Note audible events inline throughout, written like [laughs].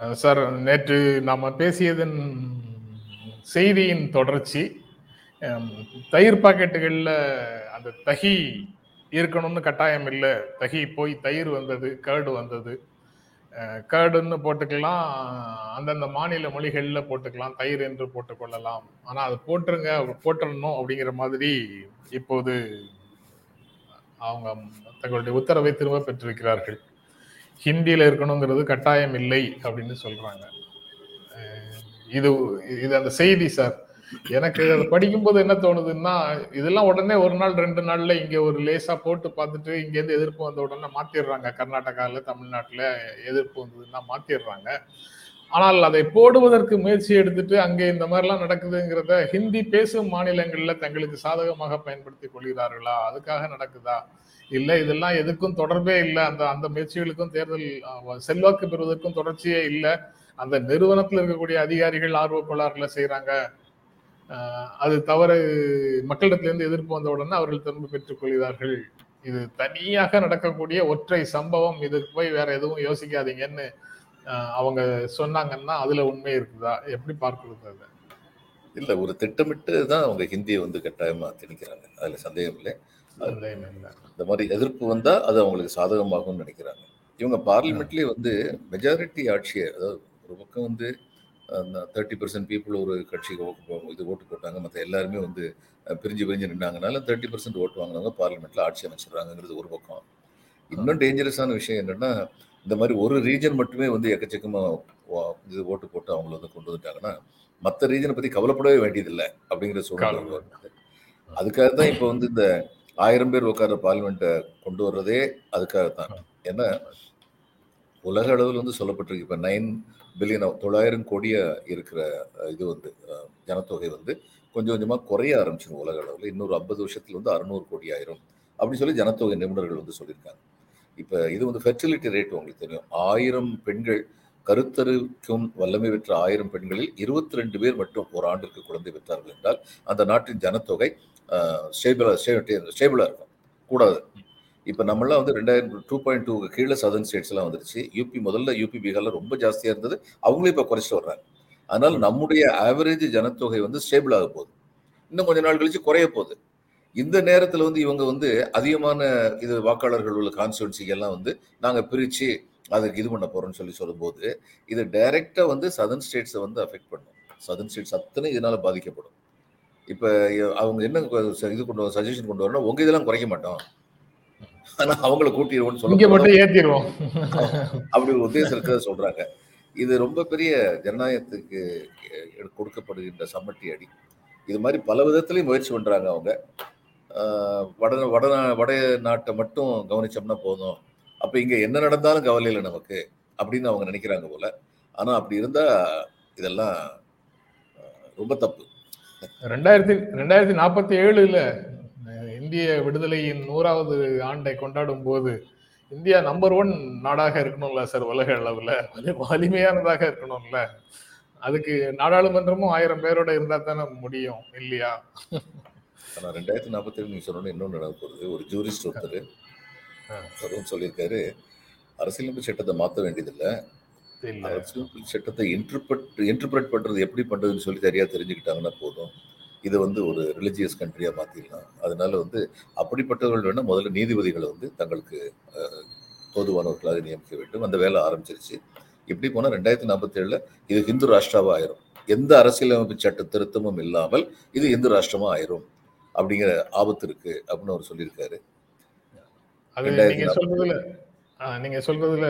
Sir நேற்று நாம் பேசியதன் செய்தியின் தொடர்ச்சி தயிர் பாக்கெட்டுகளில் அந்த தகி இருக்கணும்னு கட்டாயம் இல்லை. தகி போய் தயிர் வந்தது கேர்டு வந்தது. அஹ், கேர்டுன்னு போட்டுக்கலாம் அந்தந்த மாநில மொழிகளில் போட்டுக்கலாம் தயிர் என்று போட்டுக்கொள்ளலாம். ஆனால் அது போட்டுருங்க போட்டுடணும் அப்படிங்கிற மாதிரி இப்போது அவங்க தங்களுடைய உத்தரவை திரும்ப பெற்றிருக்கிறார்கள். ஹிந்தியில் இருக்கணுங்கிறது கட்டாயம் இல்லை அப்படின்னு சொல்றாங்க. இது இது அந்த செய்தி சார். எனக்கு அதை படிக்கும்போது என்ன தோணுதுன்னா இதெல்லாம் உடனே ஒரு நாள் ரெண்டு நாள்ல இங்க ஒரு லேசா போட்டு பார்த்துட்டு இங்க இருந்து எதிர்ப்பு வந்த உடனே மாத்திடுறாங்க. கர்நாடகால தமிழ்நாட்டுல எதிர்ப்பு வந்ததுன்னா மாத்திடுறாங்க. ஆனால் அதை போடுவதற்கு முயற்சி எடுத்துட்டு அங்கே இந்த மாதிரிலாம் நடக்குதுங்கிறத ஹிந்தி பேசும் மாநிலங்களில் தங்களுக்கு சாதகமாக பயன்படுத்தி கொள்கிறார்களா? அதுக்காக நடக்குதா? இல்லை இதெல்லாம் எதுக்கும் தொடர்பே இல்லை. அந்த அந்த முயற்சிகளுக்கும் தேர்தல் செல்வாக்கு பெறுவதற்கும் தொடர்ச்சியே இல்லை. அந்த நிறுவனத்தில் இருக்கக்கூடிய அதிகாரிகள் ஆர்வ கோளாறுல செய்கிறாங்க அது தவறு. மக்களிடத்திலிருந்து எதிர்ப்பு வந்த உடனே அவர்கள் திரும்ப பெற்றுக் கொள்கிறார்கள். இது தனியாக நடக்கக்கூடிய ஒற்றை சம்பவம். இதுக்கு போய் வேற எதுவும் யோசிக்காதீங்கன்னு அவங்க சொன்னாங்கன்னா அதுல உண்மை இருக்குதா? எப்படி பார்க்கிறது அதை? இல்ல ஒரு திட்டமிட்டு தான் அவங்க ஹிந்தியை வந்து கட்டாயமா திணிக்கிறாங்க. அதுல சந்தேகம் இல்லை. இந்த மாதிரி எதிர்ப்பு வந்தா அது அவங்களுக்கு சாதகமாகும்னு நினைக்கிறாங்க. இவங்க பார்லிமெண்ட்லயே வந்து மெஜாரிட்டி ஆட்சியை அதாவது ஒரு பக்கம் வந்து தேர்ட்டி பர்சன்ட் பீப்புள் ஒரு கட்சிக்கு இது ஓட்டு போட்டாங்க மற்ற எல்லாருமே வந்து பிரிஞ்சு பிரிஞ்சு நின்னாங்கனால தேர்ட்டி பர்சன்ட் ஓட்டு வாங்கினவங்க பார்லிமெண்ட்ல ஆட்சி அமைச்சிடுறாங்கிறது ஒரு பக்கம். இன்னும் டேஞ்சரஸான விஷயம் என்னன்னா இந்த மாதிரி ஒரு ரீஜன் மட்டுமே வந்து எக்கச்சக்கமா வா- இது ஓட்டு போட்டு அவங்கள வந்து கொண்டு வந்துட்டாங்கன்னா மற்ற ரீஜனை பத்தி கவலைப்படவே வேண்டியதில்லை அப்படிங்கிற சூழ்நிலை. அதுக்காக தான் இப்போ வந்து இந்த ஆயிரம் பேர் உட்கார பார்லிமெண்ட்டை கொண்டு வர்றதே அதுக்காக தான் ஏன்னா உலக அளவில் வந்து சொல்லப்பட்டிருக்கு. இப்போ நைன் பில்லியன் தொள்ளாயிரம் கோடியா இருக்கிற இது வந்து ஜனத்தொகை வந்து கொஞ்சம் கொஞ்சமா குறைய ஆரம்பிச்சிடும் உலக அளவில். இன்னொரு ஐம்பது வருஷத்துல வந்து அறுநூறு கோடி ஆயிரும் அப்படின்னு சொல்லி ஜனத்தொகை நிபுணர்கள் வந்து சொல்லியிருக்காங்க. இப்போ இது வந்து ஃபெர்டிலிட்டி ரேட் உங்களுக்கு தெரியும். ஆயிரம் பெண்கள் கருத்தருக்கும் வல்லமை பெற்ற ஆயிரம் பெண்களில் இருபத்தி ரெண்டு பேர் மட்டும் ஒரு ஆண்டிற்கு குழந்தை பெற்றார்கள் என்றால் அந்த நாட்டின் ஜனத்தொகை ஸ்டேபிளா ஸ்டேபிளா இருக்கும். கூடாது. இப்போ நம்மளாம் வந்து ரெண்டாயிரம் டூ பாயிண்ட் டூ கீழே சதர்ன் ஸ்டேட்ஸ் எல்லாம் வந்துருச்சு. யூபி முதல்ல யூபி பீகார்ல ரொம்ப ஜாஸ்தியா இருந்தது. அவங்களே இப்போ குறைச்சிட்டு வர்றாங்க. அதனால நம்முடைய ஆவரேஜ் ஜனத்தொகை வந்து ஸ்டேபிள் ஆக போகுது. இன்னும் கொஞ்ச நாள் கழிச்சு குறைய போகுது. இந்த நேரத்துல வந்து இவங்க வந்து அதிகமான இது வாக்காளர்கள் உள்ள கான்ஸ்டுவன்சி எல்லாம் வந்து நாங்க பிரிச்சு அதுக்கு இது பண்ண போறோம்னு சொல்லி சொல்லும்போது இது டைரக்டா வந்து சதர்ன் ஸ்டேட்ஸை வந்து அஃபெக்ட் பண்ணும். சதர்ன் ஸ்டேட்ஸ் அத்தனை இதனால பாதிக்கப்படும். இப்ப அவங்க என்ன இது கொண்டு சஜஷன் கொண்டு வரணும் உங்க இதெல்லாம் குறைக்க மாட்டோம். ஆனா அவங்கள கூட்டிடுவோம்னு இங்க சொல்ல மட்டும் ஏத்திடுவோம் அப்படி ஒரு உத்தேசம் இருக்கிறத சொல்றாங்க. இது ரொம்ப பெரிய ஜனநாயகத்துக்கு கொடுக்கப்படுகின்ற சம்மட்டி அடி இது மாதிரி பல விதத்துலயும் முயற்சி பண்றாங்க அவங்க. வட வட வட நாட்டை மட்டும் கவனிச்சோம்னா போதும். அப்ப இங்க என்ன நடந்தாலும் கவலை இல்லை நமக்கு அப்படின்னு அவங்க நினைக்கிறாங்க போல. ஆனா அப்படி இருந்தா இதெல்லாம் ரொம்ப தப்பு. ரெண்டாயிரத்தி ரெண்டாயிரத்தி நாற்பத்தி ஏழுல இந்திய விடுதலையின் நூறாவது ஆண்டை கொண்டாடும் போது இந்தியா நம்பர் ஒன் நாடாக இருக்கணும்ல சார் உலக அளவுல? வலிமையானதாக இருக்கணும்ல? அதுக்கு நாடாளுமன்றமும் ஆயிரம் பேரோட இருந்தா தானே முடியும் இல்லையா? ஆனா ரெண்டாயிரத்தி நாற்பத்தி ஏழு நீங்க சொன்னோன்னு இன்னொன்று நடக்க போகுது. ஒரு ஜூரிஸ்ட் ஒருத்தர். அவரும் சொல்லியிருக்காரு. அரசியலமைப்பு சட்டத்தை மாற்ற வேண்டியதில்லை. இல்ல. அரசியலமைப்பு சட்டத்தை இன்டர்பிரட் இன்டர்பிரட் பண்றது எப்படி பண்றதுன்னு சொல்லி சரியா தெரிஞ்சுக்கிட்டாங்கன்னா போதும். இதை வந்து ஒரு ரிலிஜியஸ் கண்ட்ரியா மாத்திடலாம். அதனால வந்து அப்படிப்பட்டவர்கள் வேணா முதல்ல நீதிபதிகளை வந்து தங்களுக்கு பொதுவானவர்களாக நியமிக்க வேண்டும். அந்த வேலை ஆரம்பிச்சிருச்சு. இப்படி போனா ரெண்டாயிரத்தி நாற்பத்தி ஏழுல இது ஹிந்து ராஷ்டிராவா ஆயிரும். எந்த அரசியலமைப்பு சட்ட திருத்தமும் இல்லாமல் இது இந்து ராஷ்டிரமா ஆயிரும். அப்படிங்கிற ஆபத்து இருக்கு அப்படின்னு அவர் சொல்லியிருக்காரு. நீங்க சொல்றதுல ஆஹ், நீங்க சொல்றதுல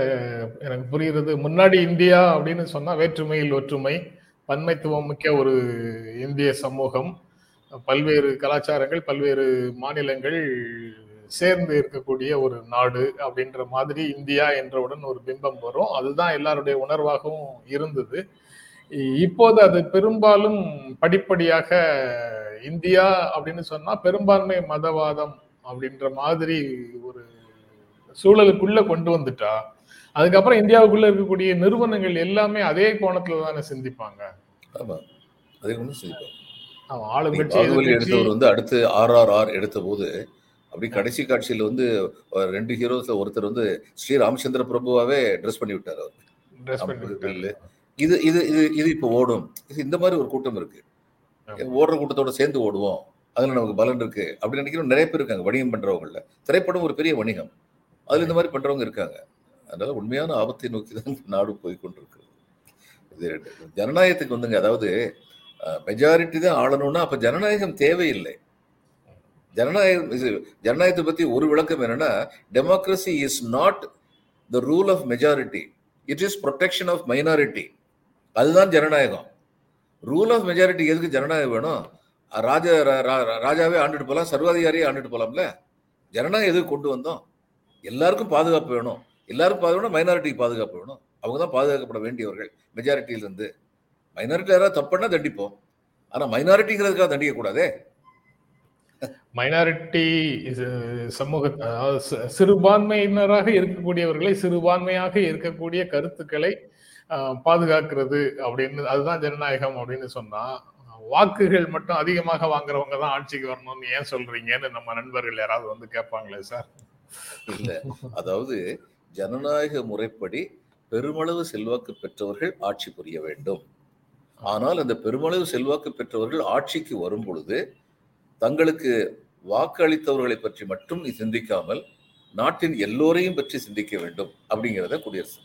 எனக்கு புரியுறது முன்னாடி இந்தியா அப்படின்னு சொன்னா வேற்றுமையில் ஒற்றுமை பன்மைத்துவம் மிக்க ஒரு இந்திய சமூகம். பல்வேறு கலாச்சாரங்கள் பல்வேறு மாநிலங்கள் சேர்ந்து இருக்கக்கூடிய ஒரு நாடு அப்படின்ற மாதிரி இந்தியா என்றவுடன் ஒரு பிம்பம் வரும். அதுதான் எல்லாருடைய உணர்வாகவும் இருந்தது. இப்போது அது பெரும்பாலும் படிப்படியாக இந்தியா அப்படின்னு சொன்னா பெரும்பான்மை மதவாதம் அப்படின்ற மாதிரி ஒரு சூழலுக்குள்ள கொண்டு வந்துட்டா. அதுக்கப்புறம் இந்தியாவுக்குள்ள இருக்கக்கூடிய நிறுவனங்கள் எல்லாமே அதே கோணத்துல தானே சிந்திப்பாங்க. ஆமா. அதை அவன் ஆளுங்கட்சி பாகுபலி எடுத்தவர் வந்து அடுத்து ஆர்ஆர்ஆர் எடுத்த போது அப்படி கடைசி காட்சியில வந்து ரெண்டு ஹீரோஸ்ல ஒருத்தர் வந்து ஸ்ரீ ராமச்சந்திர பிரபுவாவே ட்ரெஸ் பண்ணி விட்டார் அவர். இது இது இது இது இப்போ ஓடும். இந்த மாதிரி ஒரு கூட்டம் இருக்கு. ஓடுற கூட்டத்தோட சேர்ந்து ஓடுவோம். அதுல நமக்கு பலன் இருக்கு. அப்படின்னு நினைக்கிறோம். நிறைய பேர் இருக்காங்க. வணிகம் பண்றவங்கல திரைப்படம் ஒரு பெரிய வணிகம். அதுல இந்த மாதிரி பண்றவங்க இருக்காங்க. அதனால உண்மையான ஆபத்தை நோக்கி தான் நாடு போய்கொண்டிருக்கிறது. இது ஜனநாயகத்துக்கு வந்துங்க. அதாவது மெஜாரிட்டி தான் ஆளணும்னா அப்ப ஜனநாயகம் தேவையில்லை. ஜனநாயகம் இது ஜனநாயகத்தை பத்தி ஒரு விளக்கம் என்னன்னா democracy is not the rule of majority it is protection of minority அதுதான் ஜனநாயகம். ரூல் ஆஃப் மெஜாரிட்டி எதுக்கு ஜனநாயகம் வேணும்? ராஜா ரா- ரா- ராஜாவே ஆண்டுட்டு போகலாம் சர்வாதிகாரியே ஆண்டுட்டு போகலாம்ல ஜனநாயகம் எதுக்கு கொண்டு வந்தோம்? எல்லாருக்கும் பாதுகாப்பு வேணும். எல்லாருக்கும் பாதுகாப்பு மைனாரிட்டிக்கு பாதுகாப்பு வேணும். அவங்க தான் பாதுகாக்கப்பட வேண்டியவர்கள் மெஜாரிட்டியிலிருந்து மைனாரிட்டி யாராவது தப்புன்னா தண்டிப்போம். ஆனால் மைனாரிட்டிங்கிறதுக்காக தண்டிக்கக்கூடாதே. மைனாரிட்டி uh, சமூக சிறுபான்மையினராக இருக்கக்கூடியவர்களை சிறுபான்மையாக இருக்கக்கூடிய கருத்துக்களை பாதுகாக்கிறது அப்படின்னு அதுதான் ஜனநாயகம் அப்படின்னு சொன்னா வாக்குகள் மட்டும் அதிகமாக வாங்குறவங்க தான் ஆட்சிக்கு வரணும்னு ஏன் சொல்றீங்கன்னு நம்ம நண்பர்கள் யாராவது வந்து கேட்பாங்களே சார்? இல்ல. அதாவது ஜனநாயக முறைப்படி பெருமளவு செல்வாக்கு பெற்றவர்கள் ஆட்சி புரிய வேண்டும். ஆனால் அந்த பெருமளவு செல்வாக்கு பெற்றவர்கள் ஆட்சிக்கு வரும் பொழுது தங்களுக்கு வாக்களித்தவர்களை பற்றி மட்டும் நீ சிந்திக்காமல் நாட்டின் எல்லோரையும் பற்றி சிந்திக்க வேண்டும் அப்படிங்கிறத குடியரசு.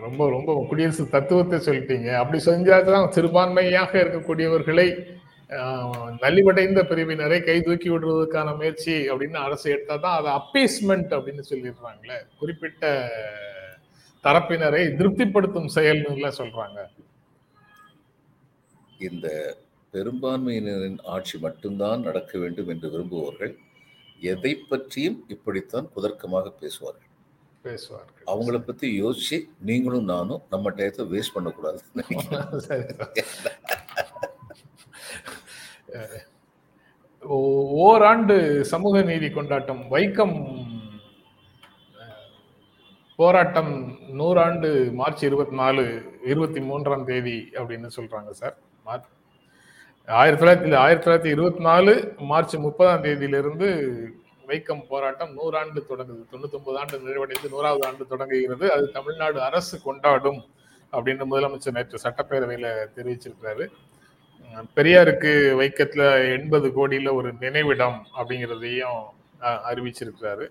ரொம்ப ரொம்ப குடியரசு தத்துவத்தை சொல்லிட்டீங்க. அப்படி செஞ்சாதான் சிறுபான்மையாக இருக்கக்கூடியவர்களை ஆஹ், நலிவடைந்த பிரிவினரை கை தூக்கி விடுவதற்கான முயற்சி அப்படின்னு அரசு எடுத்தால் தான் அதை அப்பீஸ்மெண்ட் அப்படின்னு சொல்லிடுறாங்களே. குறிப்பிட்ட தரப்பினரை திருப்திப்படுத்தும் செயல்னு சொல்றாங்க. இந்த பெரும்பான்மையினரின் ஆட்சி மட்டும்தான் நடக்க வேண்டும் என்று விரும்புபவர்கள் எதை பற்றியும் இப்படித்தான் குதர்க்கமாக பேசுவார்கள். பேசுவார்கள். அவங்கள பத்தி யோசிச்சு நீங்களும் நானும் நம்ம டயத்தை வேஸ்ட் பண்ணக்கூடாது. ஓராண்டு சமூக நீதி கொண்டாட்டம் வைக்கம் போராட்டம் நூறாண்டு மார்ச் இருபத்தி நாலு இருபத்தி மூன்றாம் தேதி அப்படின்னு சொல்றாங்க சார். ஆயிரத்தி தொள்ளாயிரத்தி ஆயிரத்தி தொள்ளாயிரத்தி இருபத்தி நாலு மார்ச் முப்பதாம் தேதியிலிருந்து வைக்கம் போராட்டம் நூறாண்டு தொடங்குது. தொண்ணூத்தி ஒன்பது ஆண்டு நிறைவடைந்து நூறாவது ஆண்டு தொடங்குகிறது. அது தமிழ்நாடு அரசு கொண்டாடும் அப்படின்னு முதலமைச்சர் நேற்று சட்டப்பேரவையில தெரிவிச்சிருக்கிறாரு. பெரியாருக்கு வைக்கத்துல எண்பது கோடியில ஒரு நினைவிடம் அப்படிங்கிறதையும் அஹ், அறிவிச்சிருக்கிறாரு.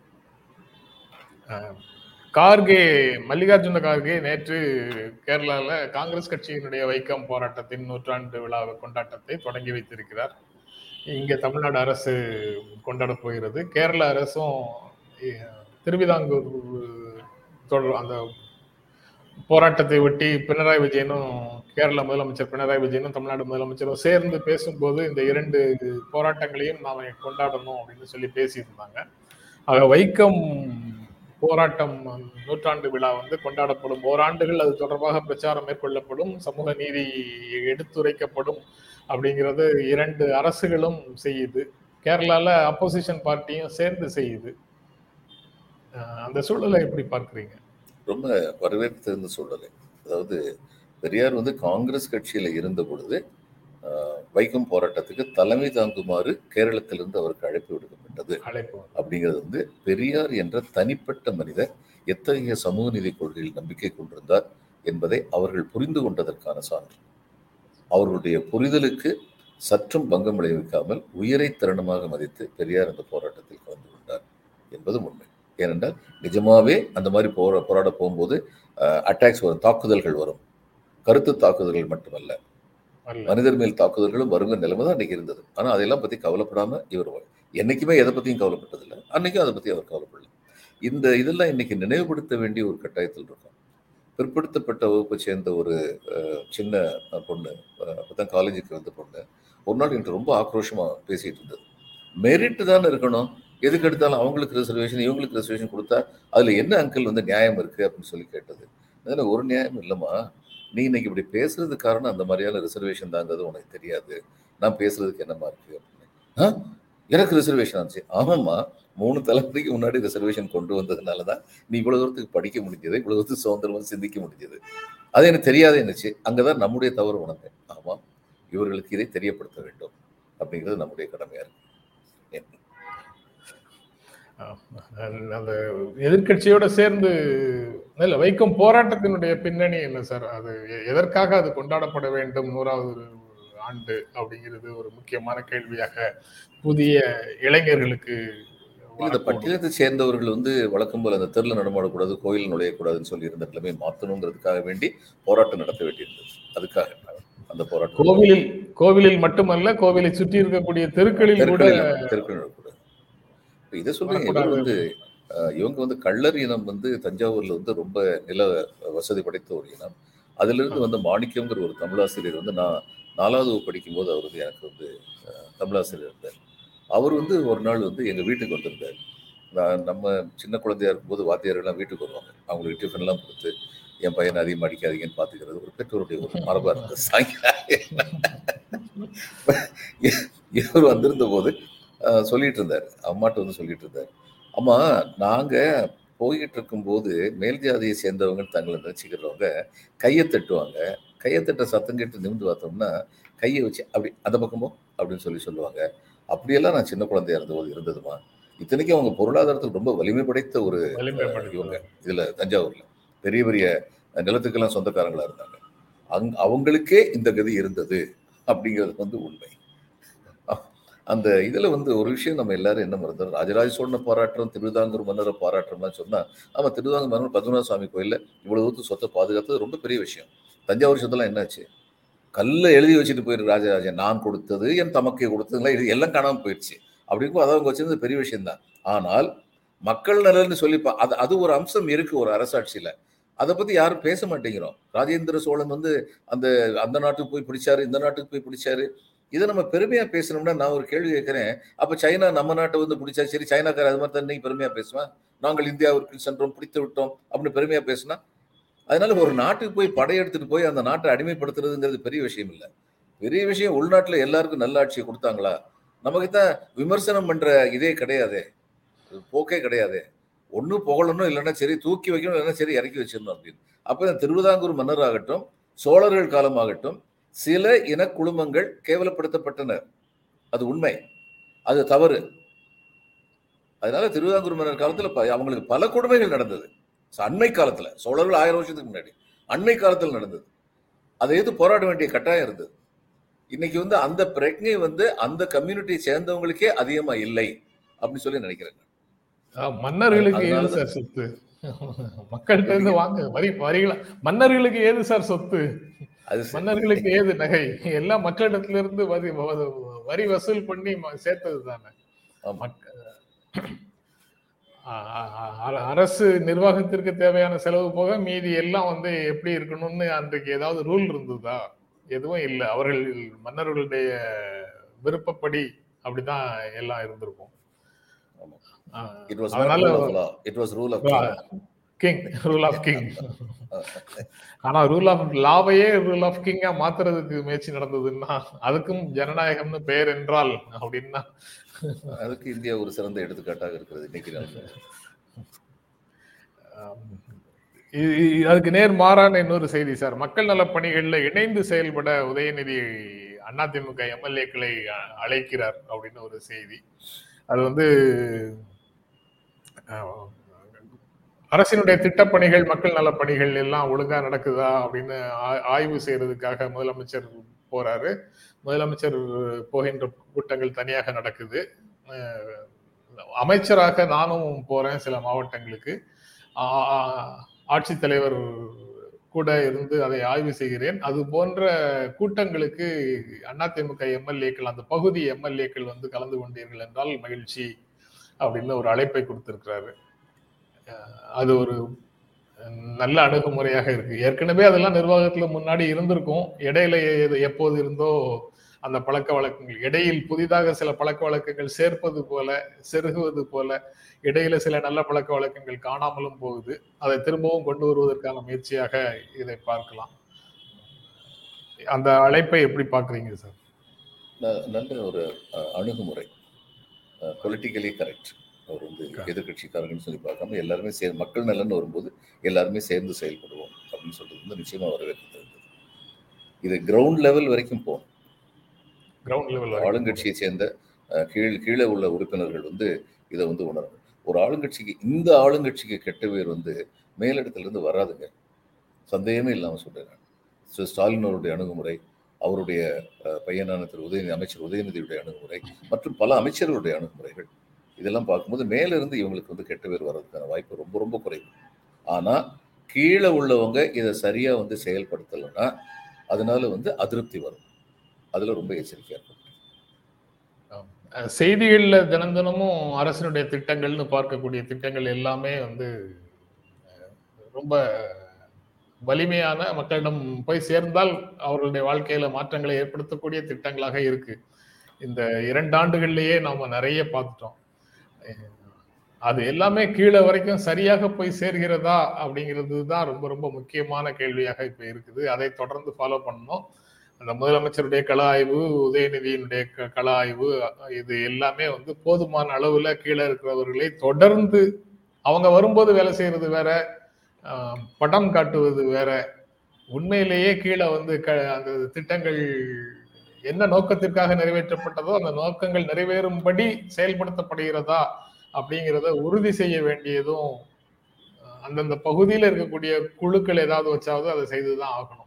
கார்கே மல்லிகார்ஜுன கார்கே நேற்று கேரளால காங்கிரஸ் கட்சியினுடைய வைக்கம் போராட்டத்தின் நூற்றாண்டு விழா கொண்டாட்டத்தை தொடங்கி வைத்திருக்கிறார். இங்க தமிழ்நாடு அரசு கொண்டாட போகிறது. கேரள அரசும் திருவிதாங்கூர் தொடர் அந்த போராட்டத்தை ஒட்டி பினராயி விஜயனும் கேரள முதலமைச்சர் பினராயி விஜயனும் தமிழ்நாடு முதலமைச்சரும் சேர்ந்து பேசும்போது இந்த இரண்டு போராட்டங்களையும் நாம கொண்டாடணும் அப்படின்னு சொல்லி பேசியிருந்தாங்க. ஆக வைக்கம் போராட்டம் நூற்றாண்டு விழா வந்து கொண்டாடப்படும். ஓராண்டுகள் அது தொடர்பாக பிரச்சாரம் மேற்கொள்ளப்படும். சமூக நீதி எடுத்துரைக்கப்படும். அப்படிங்கிறது இரண்டு அரசுகளும் செய்யுது. கேரளால அப்போசிஷன் பார்ட்டியும் சேர்ந்து செய்யுது. அந்த சூழலை எப்படி பார்க்குறீங்க? ரொம்ப வரவேற்பிருந்த சூழ்நிலை அதாவது பெரியார் வந்து காங்கிரஸ் கட்சியில இருந்த பொழுது வைக்கம் போராட்டத்துக்கு தலைமை தாங்குமாறு கேரளத்திலிருந்து அவருக்கு அழைப்பு விடுக்கப்பட்டது. அப்படிங்கிறது வந்து பெரியார் என்ற தனிப்பட்ட மனிதர் எத்தகைய சமூக நீதி கொள்கையில் நம்பிக்கை கொண்டிருந்தார் என்பதை அவர்கள் புரிந்து கொண்டதற்கான சான்று. அவர்களுடைய புரிதலுக்கு சற்றும் பங்கம் விளைவிக்காமல் உயிரை தருணமாக மதித்து பெரியார் அந்த போராட்டத்தில் கலந்து கொண்டார் என்பதும் உண்மை. ஏனென்றால் நிஜமாவே அந்த மாதிரி போரா போராட போகும்போது அட்டாக்ஸ் வரும் தாக்குதல்கள் வரும். கருத்து தாக்குதல்கள் மட்டுமல்ல. மனிதர் மேல் தாக்குதல்களும் வருங்க நிலைமை தான் அன்னைக்கு இருந்தது. ஆனால் அதெல்லாம் பற்றி கவலைப்படாம இவர் என்னைக்குமே எதை பற்றியும் கவலைப்பட்டதில்லை. அன்னைக்கும் அதை பற்றி அவர் கவலைப்படல. இந்த இதெல்லாம் இன்னைக்கு நினைவுபடுத்த வேண்டிய ஒரு கட்டாயத்தில் இருக்கும். பிற்படுத்தப்பட்ட வகுப்பை சேர்ந்த ஒரு சின்ன பொண்ணு அப்பதான் காலேஜுக்கு வந்த பொண்ணு. ஒரு நாள் என்கிட்ட ரொம்ப ஆக்ரோஷமா பேசிகிட்டு இருந்தது. மெரிட் தானே இருக்கணும். எதுக்கு எடுத்தாலும் அவங்களுக்கு ரிசர்வேஷன் இவங்களுக்கு ரிசர்வேஷன் கொடுத்தா அதில் என்ன அங்கிள் வந்து நியாயம் இருக்கு? அப்படின்னு சொல்லி கேட்டது. அதில் ஒரு நியாயம் இல்லைம்மா. நீ இன்னைக்கு இப்படி பேசுறது காரணம் அந்த மாதிரியான ரிசர்வேஷன் தாங்கிறது உனக்கு தெரியாது. நான் பேசுறதுக்கு என்னமா இருக்கு அப்படின்னு. எனக்கு ரிசர்வேஷன் ஆச்சு. ஆமாம்மா மூணு தலைமுறைக்கு முன்னாடி ரிசர்வேஷன் கொண்டு வந்ததுனால தான் நீ இவ்வளோ தூரத்துக்கு படிக்க முடிஞ்சது இவ்வளோ தூரத்துக்கு சுதந்திரமாக சிந்திக்க முடிஞ்சது. அது எனக்கு தெரியாத என்னச்சு. அங்கதான் நம்முடைய தவறு உணர்ந்தேன். ஆமாம் இவர்களுக்கு இதை தெரியப்படுத்த வேண்டும் அப்படிங்கிறது நம்முடைய கடமையாக இருக்கு. அந்த எதிர்கட்சியோட சேர்ந்து இல்லை வைக்கும் போராட்டத்தினுடைய பின்னணி என்ன சார்? அது எதற்காக அது கொண்டாடப்பட வேண்டும்? நூறாவது ஆண்டு அப்படிங்கிறது ஒரு முக்கியமான கேள்வியாக புதிய இளைஞர்களுக்கு இந்த பட்டியலத்தை சேர்ந்தவர்கள் வந்து வழக்கம் போல அந்த தெருல நடமாடக்கூடாது கோயில் நுழையக்கூடாதுன்னு சொல்லி இருந்த நிலைமை மாற்றணுங்கிறதுக்காக வேண்டி போராட்டம் நடத்த வேண்டியிருந்தது. அதுக்காக அந்த போராட்டம். கோவிலில் கோவிலில் மட்டுமல்ல கோவிலை சுற்றி இருக்கக்கூடிய தெருக்களில் கூட இப்ப இதை சொல்லுங்க இவர். வந்து இவங்க வந்து கள்ளர் இனம் வந்து தஞ்சாவூர்ல வந்து ரொம்ப நில வசதி படைத்த ஒரு இனம். அதுல இருந்து வந்த மாணிக்கம்ங்கிற ஒரு தமிழாசிரியர் வந்து நான் நாலாவது படிக்கும்போது அவர் வந்து எனக்கு வந்து தமிழாசிரியர் இருந்தார். அவர் வந்து ஒரு நாள் வந்து எங்க வீட்டுக்கு வந்திருந்தார். நான் நம்ம சின்ன குழந்தையா இருக்கும்போது வாத்தியார்கள்லாம் வீட்டுக்கு வருவாங்க. அவங்களுக்கு டிஃபன்லாம் கொடுத்து என் பையனை அதிகமாக அடிக்காதீங்கன்னு பார்த்துக்கிறது ஒரு பெற்றோருடைய ஒரு [laughs] மரபா இருந்தது. சாயங்காலம். இவர் வந்திருந்த போது அஹ், சொல்லிட்டு இருந்தார் அம்மாட்ட வந்து சொல்லிட்டு இருந்தார் அம்மா நாங்க போய்கிட்டு இருக்கும்போது மேல் ஜாதியை சேர்ந்தவங்க தங்களை நினைச்சுக்கிறவங்க கையை தட்டுவாங்க. கையை தட்ட சத்தம் கேட்டு நிமிந்து பார்த்தோம்னா கையை வச்சு அப்படி அந்த பக்கமோ அப்படின்னு சொல்லி சொல்லுவாங்க. அப்படியெல்லாம் நான் சின்ன குழந்தையா இருந்தபோது இருந்ததுமா. இத்தனைக்கும் அவங்க பொருளாதாரத்தில் ரொம்ப வலிமை படைத்த ஒரு. இவங்க. இதுல தஞ்சாவூர்ல. பெரிய பெரிய நிலத்துக்கெல்லாம் சொந்தக்காரங்களா இருந்தாங்க. அங் அவங்களுக்கே இந்த கதி இருந்தது அப்படிங்கிறது வந்து உண்மை. அந்த இதுல வந்து ஒரு விஷயம் நம்ம எல்லாரும் என்ன மறந்தோம் ராஜராஜ சோழனை பாராட்டுறோம் திருவிதாங்கூர் மன்னரை பாராட்டுறோம்லாம் சொன்னா ஆமா திருவிதாங்கூர் மன்னர் பத்மநாப சுவாமி கோயில்ல இவ்வளவு தூரத்து சொத்தை பாதுகாத்தது ரொம்ப பெரிய விஷயம். தஞ்சாவூர் சொத்தெல்லாம் என்னாச்சு? கல்லில் எழுதி வச்சுட்டு போயிரு ராஜராஜன் நான் கொடுத்தது என் தமக்கை கொடுத்ததுலாம் இது எல்லாம் காணாமல் போயிடுச்சு. அப்படி இருக்கும் அதை அவங்க வச்சிருந்தது பெரிய விஷயம்தான். ஆனால் மக்கள் நலன்னு சொல்லி அது அது ஒரு அம்சம் இருக்கு ஒரு அரசாட்சியில். அதை பற்றி யாரும் பேச மாட்டேங்கிறோம். ராஜேந்திர சோழன் வந்து அந்த அந்த நாட்டுக்கு போய் பிடிச்சாரு இந்த நாட்டுக்கு போய் பிடிச்சாரு. இதை நம்ம பெருமையாக பேசணும்னா நான் ஒரு கேள்வி கேட்குறேன். அப்போ சைனா நம்ம நாட்டை வந்து பிடிச்சா சரி சைனாக்கார அது மாதிரி தான் இன்னைக்கு பெருமையாக பேசுவேன்? நாங்கள் இந்தியாவிற்கு சென்றோம் பிடித்து விட்டோம் அப்படின்னு பெருமையாக பேசினா அதனால ஒரு நாட்டுக்கு போய் படையெடுத்துட்டு போய் அந்த நாட்டை அடிமைப்படுத்துறதுங்கிறது பெரிய விஷயம் இல்லை. பெரிய விஷயம் உள்நாட்டில் எல்லாருக்கும் நல்ல ஆட்சியை கொடுத்தாங்களா? நமக்கு தான் விமர்சனம் பண்ற இதே கிடையாதே. போக்கே கிடையாதே. ஒன்றும் புகழணும் இல்லைன்னா சரி தூக்கி வைக்கணும் இல்லைன்னா சரி இறக்கி வச்சிடணும் அப்படின்னு. அப்போ இந்த திருவிதாங்கூர் மன்னராகட்டும் சோழர்கள் காலமாகட்டும் சில இன குழுமங்கள் கேவலப்படுத்தப்பட்டன. அது உண்மை. அது தவறு. அதனால திருவிதாங்கூர் மன்னர் காலத்தில் ப- அவங்களுக்கு பல கொடுமைகள் நடந்தது. அண்மை காலத்துல சோழர்கள் ஆயிரம் வருஷத்துக்கு முன்னாடி அண்மை காலத்துல நடந்தது. அதை எதிர்த்து போராட வேண்டிய கட்டாயம் இருந்தது? இன்னைக்கு வந்து அந்த பிரஜை வந்து அந்த கம்யூனிட்டியை சேர்ந்தவங்களுக்கே அதிகமா இல்லை அப்படின்னு சொல்லி நினைக்கிறேன் ஆஹ் மன்னர்களுக்கு ஏது சார் சொத்து? மக்கள்கிட்ட இருந்து வாங்க வரி வரிகளா? மன்னர்களுக்கு ஏது சார் சொத்து? அது. மன்னர்களுக்கு ஏது நகை? எல்லாம் மக்களிடத்துல இருந்து வரி வரி வசூல் பண்ணி சேர்த்தது தானே. அரசு நிர்வாகத்திற்கு தேவையான செலவு போக மீதி எல்லாம் வந்து எப்படி இருக்கணும்னு அன்றைக்கு ஏதாவது ரூல் இருந்ததா? எதுவும் இல்லை. அவர்கள் மன்னர்களுடைய விருப்பப்படி அப்படிதான் எல்லாம் இருந்திருக்கும். அதனால of king. King rule of king ஆனா ரூல் ஆஃப் லாவையே ரூல் ஆஃப் கிங்கா மாத்துறதுக்கு முயற்சி நடந்ததுன்னா அதுக்கும் ஜனநாயகம்னு பெயர் என்றால் அப்படின்னா அதுக்கு இந்தியா ஒரு சிறந்த எடுத்துக்காட்டாக இருக்கிறது இன்னைக்கு அதுக்கு நேர் மாறான இன்னொரு செய்தி சார். மக்கள் நலப் பணிகள்ல இணைந்து செயல்பட உதயநிதி அதிமுக எம்எல்ஏக்களை அழைக்கிறார் அப்படின்னு ஒரு செய்தி. அது வந்து அரசினுடைய திட்டப்பணிகள் மக்கள் நலப் பணிகள் எல்லாம் ஒழுங்கா நடக்குதா அப்படின்னு ஆ- ஆய்வு செய்யறதுக்காக முதலமைச்சர் போறாரு. முதலமைச்சர் போகின்ற கூட்டங்கள் தனியாக நடக்குது. அமைச்சராக நானும் போறேன் சில மாவட்டங்களுக்கு. ஆட்சித்தலைவர் கூட இருந்து அதை ஆய்வு செய்கிறேன். அது போன்ற கூட்டங்களுக்கு அதிமுக எம்எல்ஏக்கள் அந்த பகுதி எம்எல்ஏக்கள் வந்து கலந்து கொண்டீர்கள் என்றால் மகிழ்ச்சி அப்படின்னு ஒரு அழைப்பை கொடுத்திருக்கிறாரு. அது ஒரு நல்ல அணுகுமுறையாக இருக்கு. ஏற்கனவே அதெல்லாம் நிர்வாகத்துல முன்னாடி இருந்திருக்கும். இடையில எது- எப்போது இருந்தோ அந்த பழக்க வழக்கங்கள். இடையில் புதிதாக சில பழக்க வழக்கங்கள் சேர்ப்பது போல செருகுவது போல இடையில சில நல்ல பழக்க வழக்கங்கள் காணாமலும் போகுது. அதை திரும்பவும் கொண்டு வருவதற்கான முயற்சியாக இதை பார்க்கலாம். அந்த அழைப்பை எப்படி பாக்குறீங்க சார்? நல்ல ஒரு அணுகுமுறை. பொலிட்டிக்கலி கரெக்ட் அவர் வந்து. எதிர்கட்சிக்காரங்கன்னு சொல்லி பார்க்காம எல்லாருமே சேர்ந்து மக்கள் நலன் வரும்போது எல்லாருமே சேர்ந்து செயல்படுவோம் அப்படின்னு சொல்றது வந்து நிச்சயமா வரவேற்கிறது இது கிரவுண்ட் லெவல் வரைக்கும் போகும் ஆளுங்கட்சியை சேர்ந்த கீழ் கீழே உள்ள உறுப்பினர்கள் வந்து இதை வந்து உணரணும். ஒரு ஆளுங்கட்சிக்கு இந்த ஆளுங்கட்சிக்கு கெட்ட பேர் வந்து மேலிடத்துல இருந்து வராதுங்க. சந்தேகமே இல்லாம சொல்றேன் ஸோ ஸ்டாலின் அவருடைய அணுகுமுறை அவருடைய பையனான திரு உதயநிதி அமைச்சர் உதயநிதியுடைய அணுகுமுறை மற்றும் பல அமைச்சர்களுடைய அணுகுமுறைகள் இதெல்லாம் பார்க்கும்போது மேல இருந்து இவங்களுக்கு வந்து கெட்ட பேர் வர்றதுக்கான வாய்ப்பு ரொம்ப ரொம்ப குறைவு. ஆனா கீழே உள்ளவங்க இதை சரியா வந்து செயல்படுத்தலைன்னா அதனால வந்து அதிருப்தி வரும். அதுல ரொம்ப எச்சரிக்கையா இருக்கும் செய்திகளில் செய்திகள்ல தினம் தினமும் அரசினுடைய திட்டங்கள்னு பார்க்கக்கூடிய திட்டங்கள் எல்லாமே வந்து ரொம்ப வலிமையான மக்களிடம் போய் சேர்ந்தால் அவர்களுடைய வாழ்க்கையில மாற்றங்களை ஏற்படுத்தக்கூடிய திட்டங்களாக இருக்கு. இந்த இரண்டாண்டுகள்லயே நாம நிறைய பார்த்துட்டோம். அது எல்லாமே கீழே வரைக்கும் சரியாக போய் சேர்கிறதா அப்படிங்கிறது தான் ரொம்ப ரொம்ப முக்கியமான கேள்வியாக இப்போ இருக்குது. அதை தொடர்ந்து ஃபாலோ பண்ணணும். அந்த முதலமைச்சருடைய கள ஆய்வு உதயநிதியினுடைய க- கள ஆய்வு இது எல்லாமே வந்து போதுமான அளவுல கீழே இருக்கிறவர்களை தொடர்ந்து அவங்க வரும்போது வேலை செய்யறது வேற படம் காட்டுவது வேற. உண்மையிலேயே கீழே வந்து க அந்த திட்டங்கள் என்ன நோக்கத்திற்காக நிறைவேற்றப்பட்டதோ அந்த நோக்கங்கள் நிறைவேறும்படி செயல்படுத்தப்படுகிறதா அப்படிங்கிறத உறுதி செய்ய வேண்டியதும் அந்தந்த பகுதியில் இருக்கக்கூடிய குழுக்கள் ஏதாவது வச்சாவது அதை செய்துதான் ஆகணும்.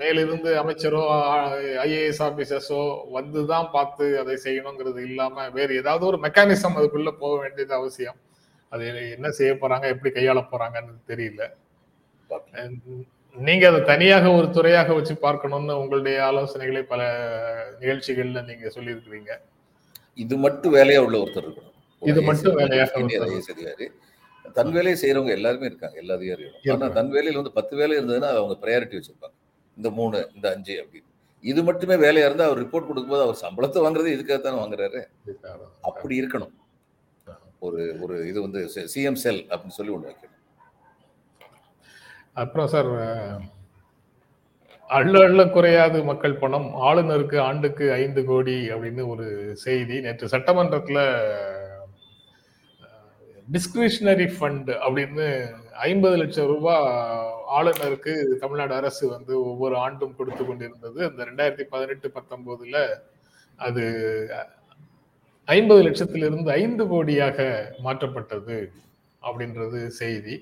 மேலிருந்து அமைச்சரோ ஐஏஎஸ் ஆபீசர்ஸோ வந்து தான் பார்த்து அதை செய்யணுங்கிறது இல்லாம வேறு ஏதாவது ஒரு மெக்கானிசம் அதுக்குள்ள போக வேண்டியது அவசியம். அது என்ன செய்ய போறாங்க எப்படி கையாள போறாங்கன்னு தெரியல. நீங்க அதை தனியாக ஒரு துறையாக வச்சு பார்க்கணும்னு உங்களுடைய ஆலோசனைகளை பல நிகழ்ச்சிகள்ல நீங்க சொல்லியிருக்கிறீங்க. இது மட்டும் வேலையா உள்ள ஒருத்தர் இருக்கணும். இது மட்டும் வேலையாக அதிகாரி. தன் வேலையை செய்யறவங்க எல்லாருமே இருக்காங்க எல்லா அதிகாரிகளும் ஆனா. தன் வேலையில வந்து பத்து வேலை இருந்ததுன்னா அவங்க ப்ரையாரிட்டி வச்சிருப்பாங்க. இந்த மூணு இந்த அஞ்சு அப்படின்னு. இது மட்டுமே வேலையா இருந்தா அவர் ரிப்போர்ட் கொடுக்கும்போது அவர் சம்பளத்தை வாங்குறது இதுக்காக தானே வாங்குறாரு அப்படி இருக்கணும். ஒரு ஒரு இது வந்து சிஎம் செல் அப்படின்னு சொல்லி ஒண்ணு வைக்கணும். அப்புறம் சார் அள்ள அள்ள குறையாது மக்கள் பணம். ஆளுநருக்கு ஆண்டுக்கு ஐந்து கோடி அப்படின்னு ஒரு செய்தி. நேற்று சட்டமன்றத்துல டிஸ்கிரிஷனரி ஃபண்ட் அப்படின்னு ஐம்பது லட்சம் ரூபாய் ஆளுநருக்கு தமிழ்நாடு அரசு வந்து ஒவ்வொரு ஆண்டும் கொடுத்து கொண்டிருந்தது. அந்த ரெண்டாயிரத்தி பதினெட்டு பத்தொன்பதுல அது ஐம்பது லட்சத்திலிருந்து ஐந்து கோடியாக மாற்றப்பட்டது அப்படின்றது செய்தி.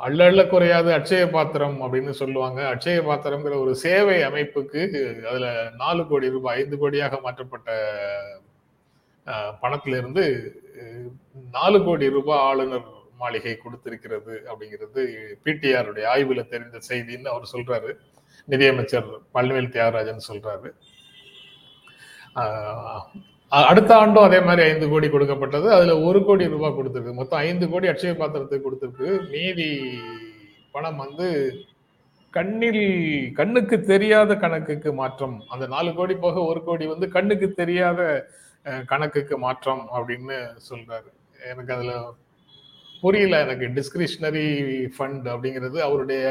அள்ள அள்ள குறையாது அட்சய பாத்திரம் அப்படின்னு சொல்லுவாங்க. அட்சய பாத்திரம்ங்கிற ஒரு சேவை அமைப்புக்கு அதுல நாலு கோடி ரூபாய் ஐந்து கோடியாக மாற்றப்பட்ட பணத்திலிருந்து நாலு கோடி ரூபாய் ஆளுநர் மாளிகை கொடுத்திருக்கிறது அப்படிங்கிறது பிடிஆருடைய ஆய்வில் தெரிந்த செய்தின்னு அவர் சொல்றாரு. நிதியமைச்சர் பழனிவேல் தியாகராஜன் சொல்றாரு. அடுத்த ஆண்டும் அதே மாதிரி ஐந்து கோடி கொடுக்கப்பட்டது. அதுல ஒரு கோடி ரூபாய் கொடுத்துருக்கு. மொத்தம் ஐந்து கோடி அட்சய பாத்திரத்துக்கு கொடுத்துருக்கு. மீதி பணம் வந்து கண்ணில் கண்ணுக்கு தெரியாத கணக்குக்கு மாற்றம். அந்த நாலு கோடி போக ஒரு கோடி வந்து கண்ணுக்கு தெரியாத கணக்குக்கு மாற்றம் அப்படின்னு சொல்றாரு. எனக்கு அதுல புரியல எனக்கு டிஸ்கிரிஷனரி ஃபண்ட் அப்படிங்கிறது அவருடைய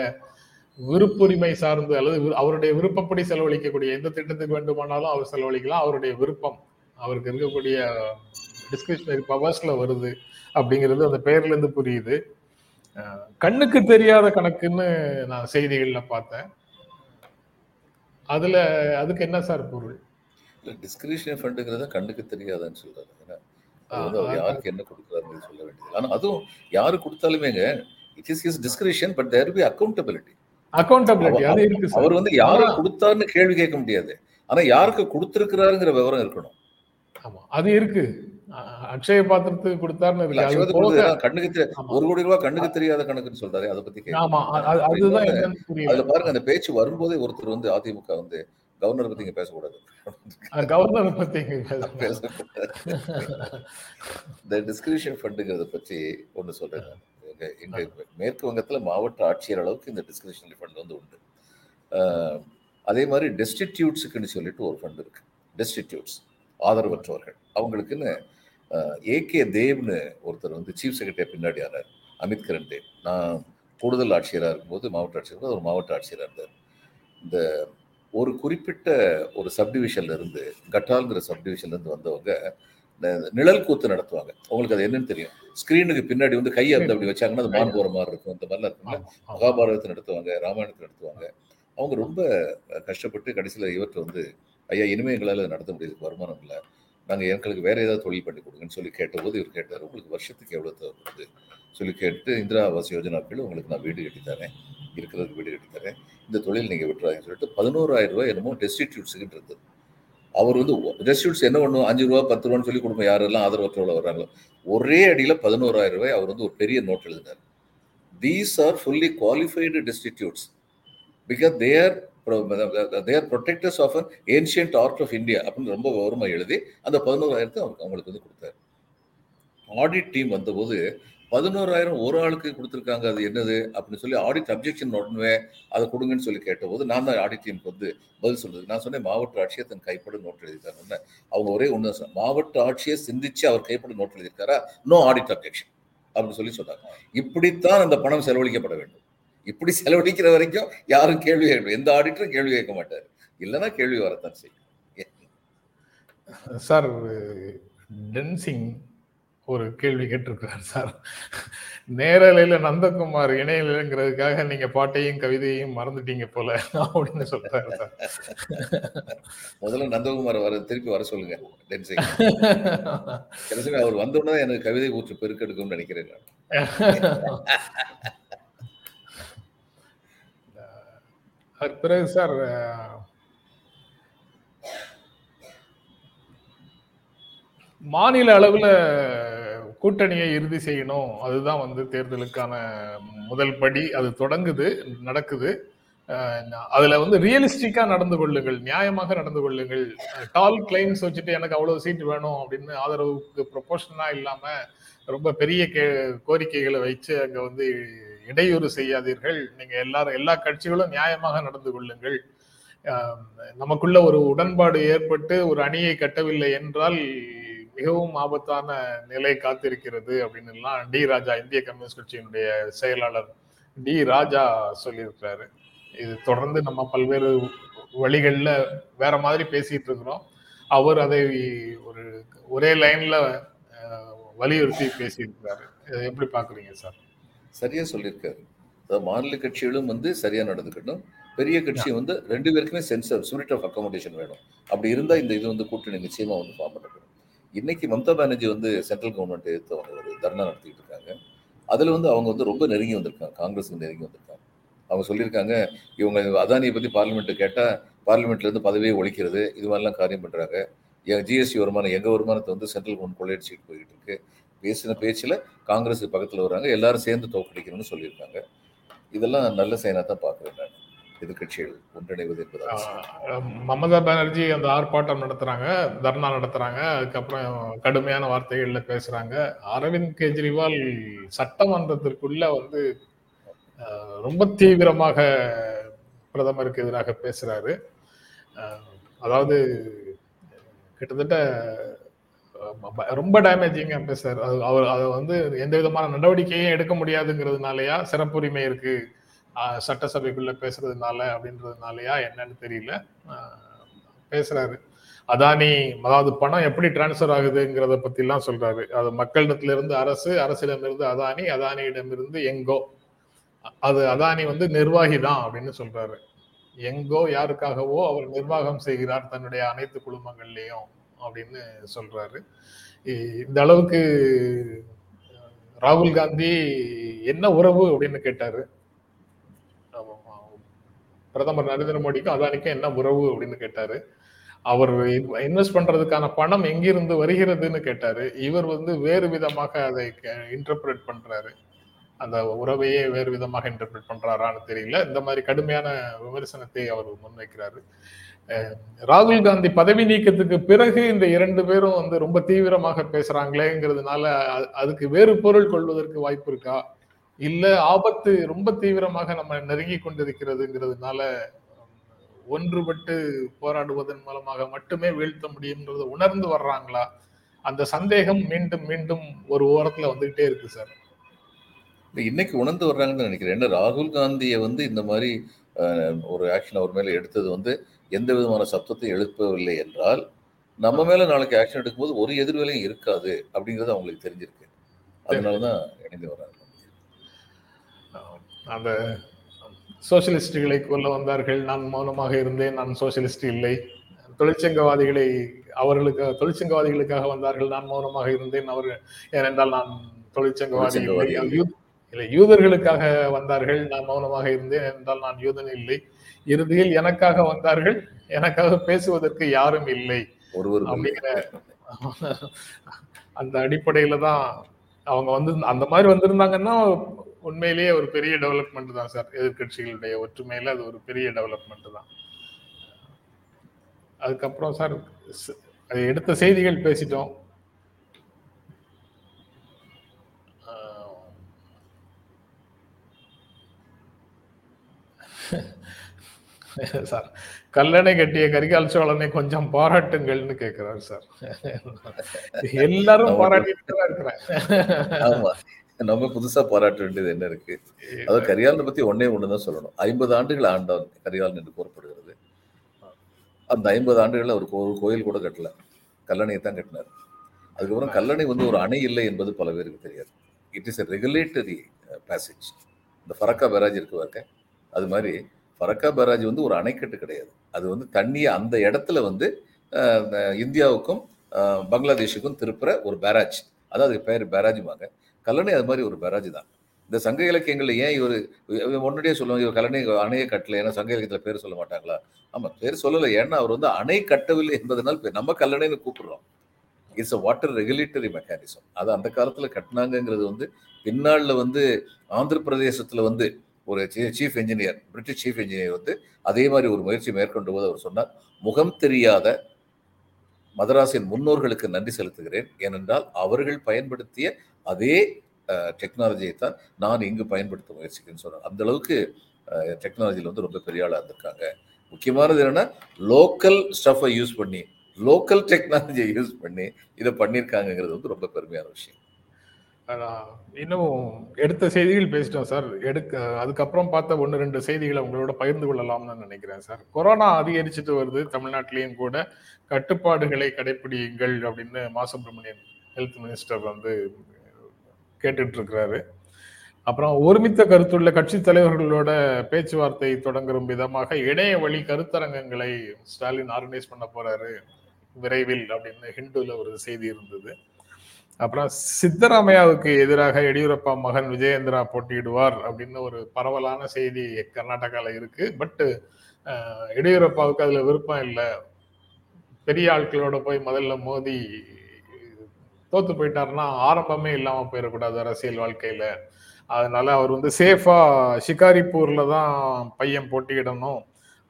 விருப்புரிமை சார்ந்து அல்லது அவருடைய விருப்பப்படி செலவழிக்கக்கூடிய எந்த திட்டத்துக்கு வேண்டுமானாலும் அவர் செலவழிக்கலாம். அவருடைய விருப்பம் அவருக்கு இருக்கக்கூடிய டிஸ்கிரிஷனரி பவர்ஸ்ல வருது அப்படிங்கிறது அந்த பெயர்ல இருந்து புரியுது. கண்ணுக்கு தெரியாத கணக்குன்னு நான் செய்திகள்ல பார்த்தேன். அதுல அதுக்கு என்ன சார் பொருள்? டிஸ்கிரிஷனரி ஃபண்டுங்கிறத கண்ணுக்கு தெரியாதான்னு சொல்றாரு. ஏன்னா அது அவர். யாருக்கு என்ன கொடுக்குறாருன்னு சொல்ல வேண்டியது ஆனா அதுவும் யாரு கொடுத்தாலுமேங்க it is is discretion but there be accountability accountability அவர் வந்து யாரு கொடுத்தாருன்னு கேள்வி கேட்க முடியாது. ஆனா யாருக்கு கொடுத்திருக்கிறாருங்கிற விவரம் இருக்கணும். ஆமா அது இருக்கு. அக்ஷய பாத்திரத்துக்கு கொடுத்தாருன்னு கண்ணுக்கு. ஒரு கோடி ரூபாய் கண்ணுக்கு தெரியாத கணக்குன்னு சொல்றாரு அதை பத்தி அதுதான் அதுல பாருங்க அந்த பேச்சு வரும்போதே ஒருத்தர் வந்து அதிமுக வந்து கவர்னர் பத்தி இங்க பேசக்கூடாது. கவர்னர் பத்தி இந்த டிஸ்கிரிப்ஷன் ஃபண்டுங்கிறத பற்றி ஒண்ணு சொல்றேன். எங்க மேற்கு வங்கத்துல மாவட்ட ஆட்சியர் அளவுக்கு இந்த டிஸ்கிரிப்ஷனரி ஃபண்ட் வந்து உண்டு. அதே மாதிரி டெஸ்டிடியூட்ஸுக்குன்னு சொல்லிட்டு ஒரு ஃபண்ட் இருக்கு. டெஸ்டிடியூட்ஸ் ஆதரவற்றவர்கள். அவங்களுக்குன்னு ஏகே தேவ்னு ஒருத்தர் வந்து சீஃப் செக்ரட்டரி பின்னாடி ஆனார் அமித் கரண் தேவ். நான் கூடுதல் ஆட்சியராக இருக்கும்போது மாவட்ட ஆட்சியர் ஒரு மாவட்ட ஆட்சியராக இருந்தார். இந்த ஒரு குறிப்பிட்ட ஒரு சப்டிவிஷன்ல இருந்து கட்டால்ங்கிற சப்டிவிஷன்ல இருந்து வந்தவங்க நிழல் கூத்து நடத்துவாங்க. உங்களுக்கு அது என்னன்னு தெரியும். ஸ்கிரீனுக்கு பின்னாடி வந்து கையை அந்த அப்படி வச்சாங்கன்னா அது மான் போற மாதிரி இருக்கும். அந்த மாதிரிலாம் ஆமா. மகாபாரதத்தை நடத்துவாங்க ராமாயணத்தை நடத்துவாங்க. அவங்க ரொம்ப கஷ்டப்பட்டு கடைசியில் இவர்கிட்ட வந்து ஐயா இனிமே எங்களால் நடத்த முடியாது. வருமானம் இல்லை. நாங்கள் எங்களுக்கு வேறு ஏதாவது தொழில் பண்ணி கொடுங்கன்னு சொல்லி கேட்டபோது இவர் கேட்டார் உங்களுக்கு வருஷத்துக்கு எவ்வளோ தேவைப்படுது சொல்லி கேட்டு இந்திரா ஆவாஸ் யோஜனா கீழே உங்களுக்கு நான் வீடு கட்டி தரேன் இருக்கிறதுக்கு வீடு கட்டித்தரேன் இந்த தொழில் நீங்கள் விட்டுறாங்கன்னு சொல்லிட்டு பதினோராயிரம் ரூபாய் என்னமோ டெஸ்டிடியூட்ஸுக்கு இருந்தது அவர் வந்து டெஸ்டியூட்ஸ் என்ன பண்ணும்? அஞ்சு ரூபா பத்து ரூபான்னு சொல்லி குடும்பம் யாரெல்லாம் ஆதரவற்றவர்கள் வர்றாங்களோ. ஒரே அடியில் பதினோராயிரம் ரூபாய் அவர் வந்து ஒரு பெரிய நோட் எழுதினார். These are fully qualified டெஸ்டிடியூட்ஸ் because they're they're protectors of ancient art of India அப்படின்னு ரொம்ப கௌரவமாக எழுதி அந்த பதினோராயிரத்தை அவருக்கு அவங்களுக்கு வந்து கொடுத்தாரு. ஆடிட் டீம் வந்தபோது பதினோராயிரம் ஒரு ஆளுக்கு கொடுத்துருக்காங்க அது என்னது? அப்படின்னு சொல்லி ஆடிட் அப்ஜெக்ஷன் உடனே அதை கொடுங்கன்னு சொல்லி கேட்டபோது நான் தான் ஆடிட் டீமுக்கு வந்து பதில் சொல்றது. நான் சொன்னேன் மாவட்ட ஆட்சியர் தன் கைப்பட நோட்டு எழுதிட்டாங்க அவங்க ஒரே ஒன்று மாவட்ட ஆட்சியை சிந்திச்சு அவர் கைப்பட நோட் எழுதியிருக்காரா? நோ ஆடிட் அப்ஜெக்ஷன் அப்படின்னு சொல்லி சொன்னாங்க. இப்படித்தான் அந்த பணம் செலவழிக்கப்பட வேண்டும். இப்படி செலவழிக்கிற வரைக்கும் யாரும் கேள்வி கேட்க எந்த ஆடிட்டரும் கேள்வி கேட்க மாட்டார். இல்லைன்னா கேள்வி வரத்தான் செய்யும். சார் டென்சிங் ஒரு கேள்வி கேட்டிருக்கிறார் சார். நேரலையில நந்தகுமார் இணையலைங்கிறதுக்காக நீங்க பாட்டையும் கவிதையும் மறந்துட்டீங்க போல அப்படின்னு சொல்றாரு சார். முதல்ல நந்தகுமார் வர திருப்பி வர சொல்லுங்க டென்சிங். [laughs] அவர் வந்தோடனே எனக்கு கவிதை ஊற்று பெருக்கெடுக்கும்னு நினைக்கிறேன் [laughs] நான். அதுக்கு பிறகு சார் மாநில அளவில் கூட்டணியை இறுதி செய்யணும். அதுதான் வந்து தேர்தலுக்கான முதல் படி. அது தொடங்குது நடக்குது. அதுல வந்து ரியலிஸ்டிக்கா நடந்து கொள்ளுங்கள். நியாயமாக நடந்து கொள்ளுங்கள். டால் கிளைம்ஸ் வச்சுட்டு எனக்கு அவ்வளவு சீட் வேணும் அப்படின்னு ஆதரவுக்கு ப்ரொபோஷனா இல்லாம ரொம்ப பெரிய கே கோரிக்கைகளை வச்சு அங்க வந்து இடையூறு செய்யாதீர்கள். நீங்க எல்லாரும் எல்லா கட்சிகளும் நியாயமாக நடந்து கொள்ளுங்கள். நமக்குள்ள ஒரு உடன்பாடு ஏற்பட்டு ஒரு அணியை கட்டவில்லை என்றால் மிகவும் ஆபத்தான நிலை காத்திருக்கிறது அப்படின்னு எல்லாம் டி ராஜா இந்திய கம்யூனிஸ்ட் கட்சியினுடைய செயலாளர் டி ராஜா சொல்லியிருக்கிறாரு. இது தொடர்ந்து நம்ம பல்வேறு வழிகளில் வேற மாதிரி பேசிட்டு இருக்கிறோம். அவர் அதை ஒரு ஒரே லைன்ல வலியுறுத்தி பேசியிருக்கிறாரு. எப்படி பாக்குறீங்க சார்? சரியா சொல்லியிருக்காரு. அதாவது மாநில கட்சிகளும் வந்து சரியா நடந்துக்கணும் பெரிய கட்சி வந்து ரெண்டு பேருக்குமே sense of spirit of accommodation வேணும். அப்படி இருந்தா இந்த இது வந்து கூட்டணி நிச்சயமா வந்து ஃபார்ம் பண்ணப்படும். இன்னைக்கு மம்தா பானர்ஜி வந்து சென்ட்ரல் கவர்மெண்ட் எடுத்து அவங்க ஒரு தர்ணா நடத்திட்டு இருக்காங்க. அதுல வந்து அவங்க வந்து ரொம்ப நெருங்கி வந்திருக்காங்க. காங்கிரஸுக்கு நெருங்கி வந்திருக்காங்க. அவங்க சொல்லியிருக்காங்க இவங்க அதானியை பத்தி பார்லிமெண்ட் கேட்டா பார்லிமெண்ட்ல இருந்து பதவியை ஒழிக்கிறது இது மாதிரிலாம் காரியம் பண்றாங்க. ஜிஎஸ்டி வருமானம் எங்க வருமானத்தை வந்து சென்ட்ரல் கவர்மெண்ட் கொள்ளையடிச்சிட்டு போயிட்டு இருக்கு. பேசின பேச்சில் காங்கிரஸ் பக்கத்தில் வராங்க எல்லாரும் சேர்ந்து தோக்கடிக்கணும்னு சொல்லியிருக்காங்க. இதெல்லாம் நல்ல செயலாக தான் பார்க்குறேன் நான். எதிர்கட்சிகள் ஒன்றிணைவது என்பதாக மமதா பானர்ஜி அந்த ஆர்ப்பாட்டம் நடத்துறாங்க தர்ணா நடத்துறாங்க அதுக்கப்புறம் கடுமையான வார்த்தைகள்ல பேசுறாங்க. அரவிந்த் கெஜ்ரிவால் சட்டமன்றத்திற்குள்ள வந்து ரொம்ப தீவிரமாக பிரதமருக்கு எதிராக பேசுறாரு. அதாவது கிட்டத்தட்ட ரொம்ப டேமேஜிங் சார் அது அவர் அதை வந்து எந்த விதமான நடவடிக்கையும் எடுக்க முடியாதுங்கிறதுனாலயா சிறப்புரிமை இருக்கு சட்டசபைக்குள்ள பேசுறதுனால அப்படின்றதுனாலயா என்னன்னு தெரியல. பேசுறாரு. அதானி அதாவது பணம் எப்படி டிரான்ஸ்ஃபர் ஆகுதுங்கிறத பத்தி எல்லாம் சொல்றாரு. அது மக்களிடத்துல இருந்து அரசு அரசிடமிருந்து அதானி அதானியிடமிருந்து எங்கோ. அது அதானி வந்து நிர்வாகி தான் அப்படின்னு சொல்றாரு. எங்கோ யாருக்காகவோ அவர் நிர்வாகம் செய்கிறார் தன்னுடைய அனைத்து குழுமங்கள்லயும். அப்படின்னு சொல்றாரு. இந்த அளவுக்கு ராகுல் காந்தி என்ன உறவு அப்படின்னு கேட்டாரு. பிரதமர் நரேந்திர மோடிக்கும் அதானிக்கும் என்ன உறவு அப்படின்னு கேட்டாரு. அவர் இன்வெஸ்ட் பண்றதுக்கான பணம் எங்கிருந்து வருகிறதுன்னு கேட்டாரு. இவர் வந்து வேறு விதமாக அதை இன்டர்பிரேட் பண்றாரு. அந்த உறவையே வேறு விதமாக இன்டர்பிரேட் பண்றாரான்னு தெரியல. இந்த மாதிரி கடுமையான விமர்சனத்தை அவர் முன்வைக்கிறாரு. ராகுல் காந்தி பதவி நீக்கத்துக்கு பிறகு இந்த இரண்டு பேரும் வந்து ரொம்ப தீவிரமாக பேசுறாங்களேங்கிறதுனால அதுக்கு வேறு பொருள் கொள்வதற்கு வாய்ப்பு இருக்கா? இல்ல ஆபத்து ரொம்ப தீவிரமாக நம்ம நெருங்கி கொண்டிருக்கிறதுங்கிறதுனால ஒன்றுபட்டு போராடுவதன் மூலமாக மட்டுமே வீழ்த்த முடியும்ன்றத உணர்ந்து வர்றாங்களா? அந்த சந்தேகம் மீண்டும் மீண்டும் ஒரு ஓரத்துல வந்துகிட்டே இருக்கு சார். இன்னைக்கு உணர்ந்து வர்றாங்கன்னு நினைக்கிறேன். ஏன்னா ராகுல் காந்தியை வந்து இந்த மாதிரி ஒரு ஆக்ஷன் அவர் மேல எடுத்தது வந்து எந்த விதமான சப்தத்தை எழுப்பவில்லை என்றால் நம்ம மேல நாளைக்கு ஆக்ஷன் எடுக்கும்போது ஒரு எதிர்வேலையும் இருக்காது அப்படிங்கிறது அவங்களுக்கு தெரிஞ்சிருக்கு. அதனாலதான் இணைந்து வர்றாங்க ஆஹ் அந்த சோசியலிஸ்டுகளை கொல்ல வந்தார்கள். நான் மௌனமாக இருந்தேன். நான் சோசியலிஸ்ட் இல்லை. தொழிற்சங்கவாதிகளை அவர்களுக்கு தொழிற்சங்கவாதிகளுக்காக வந்தார்கள். நான் மௌனமாக இருந்தேன். அவர் ஏனென்றால் நான் தொழிற்சங்கவாதி இல்லை யூதர்களுக்காக வந்தார்கள் நான் மௌனமாக இருந்தேன் என்றால் நான் யூதன் இல்லை. இறுதியில் எனக்காக வந்தார்கள் எனக்காக பேசுவதற்கு யாரும் இல்லை. ஒருவர் அப்படிங்கிற அந்த அடிப்படையில தான் அவங்க வந்து அந்த மாதிரி வந்திருந்தாங்கன்னா உண்மையிலேயே ஒரு பெரிய டெவலப்மெண்ட் தான் சார். எதிர்க்கட்சிகளுடைய ஒற்றுமையில அது ஒரு பெரிய டெவலப்மெண்ட் தான். அதுக்கப்புறம் சார் எடுத்த செய்திகள் பேசிட்டோம். [laughs] சார் கல்லணை கட்டிய கரிகால் சோழனை கொஞ்சம் பாராட்டுங்கள்னு கேக்குறாரு சார். [laughs] எல்லாரும் பாராட்டிட்டு இருக்கிறேன் [laughs] நம்ம புதுசா பாராட்ட வேண்டியது என்ன இருக்கு? அதாவது கரிகாலனை பத்தி ஒன்னே ஒண்ணுதான் சொல்லணும். ஐம்பது ஆண்டுகள் ஆண்டவன் கரிகாலன் என்று கூறப்படுகிறது. அந்த ஐம்பது ஆண்டுகள்ல அவர் ஒரு கோயில் கூட கட்டல. கல்லணையை தான் கட்டினார். அதுக்கப்புறம் கல்லணை வந்து ஒரு அணை இல்லை என்பது பல பேருக்கு தெரியாது. It is a regulatory barrage இந்த ஃபரக்கா பேராஜ் இருக்கு அது மாதிரி ஃபரக்கா பேராஜ் வந்து ஒரு அணைக்கட்டு கிடையாது. அது வந்து தண்ணியை அந்த இடத்துல வந்து இந்தியாவுக்கும் பங்களாதேஷுக்கும் திருப்புற ஒரு பேராஜ். அதாவது அதுக்கு பேர் பேராஜுமாங்க கல்லணை அது மாதிரி ஒரு பேராஜ் தான். இந்த சங்க இலக்கியங்களில் ஏன் இவர் முன்னாடியே சொல்லுவாங்க இவர் கல்லணை அணையை கட்டல ஏன்னா சங்க இலக்கியத்தில் பேர் சொல்ல மாட்டாங்களா? ஆமாம் பேர் சொல்லலை. ஏன்னா அவர் வந்து அணை கட்டவில்லை என்பதனால் நம்ம கல்லணைன்னு கூப்பிடுறோம். It's a water regulatory mechanism அது அந்த காலத்தில் கட்டினாங்கங்கிறது வந்து பின்னாளில் வந்து ஆந்திர பிரதேசத்தில் வந்து ஒரு chief engineer British chief engineer வந்து அதே மாதிரி ஒரு முயற்சி மேற்கொண்ட போது அவர் சொன்னார் முகம் தெரியாத மதராசின் முன்னோர்களுக்கு நன்றி செலுத்துகிறேன். ஏனென்றால் அவர்கள் பயன்படுத்திய அதே டெக்னாலஜியை தான் நான் இங்கு பயன்படுத்த முயற்சிக்கிறேன்னு சொன்னார். அந்த அளவுக்கு டெக்னாலஜியில் வந்து ரொம்ப பெரிய ஆளாக இருந்திருக்காங்க. முக்கியமானது என்னன்னா லோக்கல் ஸ்டஃபை யூஸ் பண்ணி லோக்கல் டெக்னாலஜியை யூஸ் பண்ணி இதை பண்ணியிருக்காங்கங்கிறது வந்து ரொம்ப பெருமையான விஷயம். இன்னும் எடுத்த செய்திகள் பேசிட்டோம் சார். எடுக்க அதுக்கப்புறம் பார்த்த ஒன்று ரெண்டு செய்திகளை உங்களோட பகிர்ந்து கொள்ளலாம்னு நினைக்கிறேன் சார். கொரோனா அதிகரிச்சுட்டு வருது தமிழ்நாட்டிலையும் கூட. கட்டுப்பாடுகளை கடைபிடிங்கள் அப்படின்னு மா சுப்பிரமணியன் ஹெல்த் மினிஸ்டர் வந்து கேட்டுட்டு இருக்கிறாரு. அப்புறம் ஒருமித்த கருத்துள்ள கட்சி தலைவர்களோட பேச்சுவார்த்தை தொடங்கும் விதமாக இணைய வழி கருத்தரங்கங்களை ஸ்டாலின் ஆர்கனைஸ் பண்ண போறாரு. விரைவில் அப்படின்னு ஹிந்துல ஒரு செய்தி இருந்தது. அப்புறம் சித்தராமையாவுக்கு எதிராக எடியூரப்பா மகன் விஜயேந்திரா போட்டியிடுவார் அப்படின்னு ஒரு பரவலான செய்தி கர்நாடகாவில் இருக்கு. பட் எடியூரப்பாவுக்கு அதுல விருப்பம் இல்லை. பெரிய ஆட்களோட போய் முதல்ல மோதி தோத்து போயிட்டாருன்னா ஆரம்பமே இல்லாம போயிடக்கூடாது அரசியல் வாழ்க்கையில. அதனால அவர் வந்து சேஃபா ஷிகாரிப்பூர்ல தான் பையன் போட்டியிடணும்.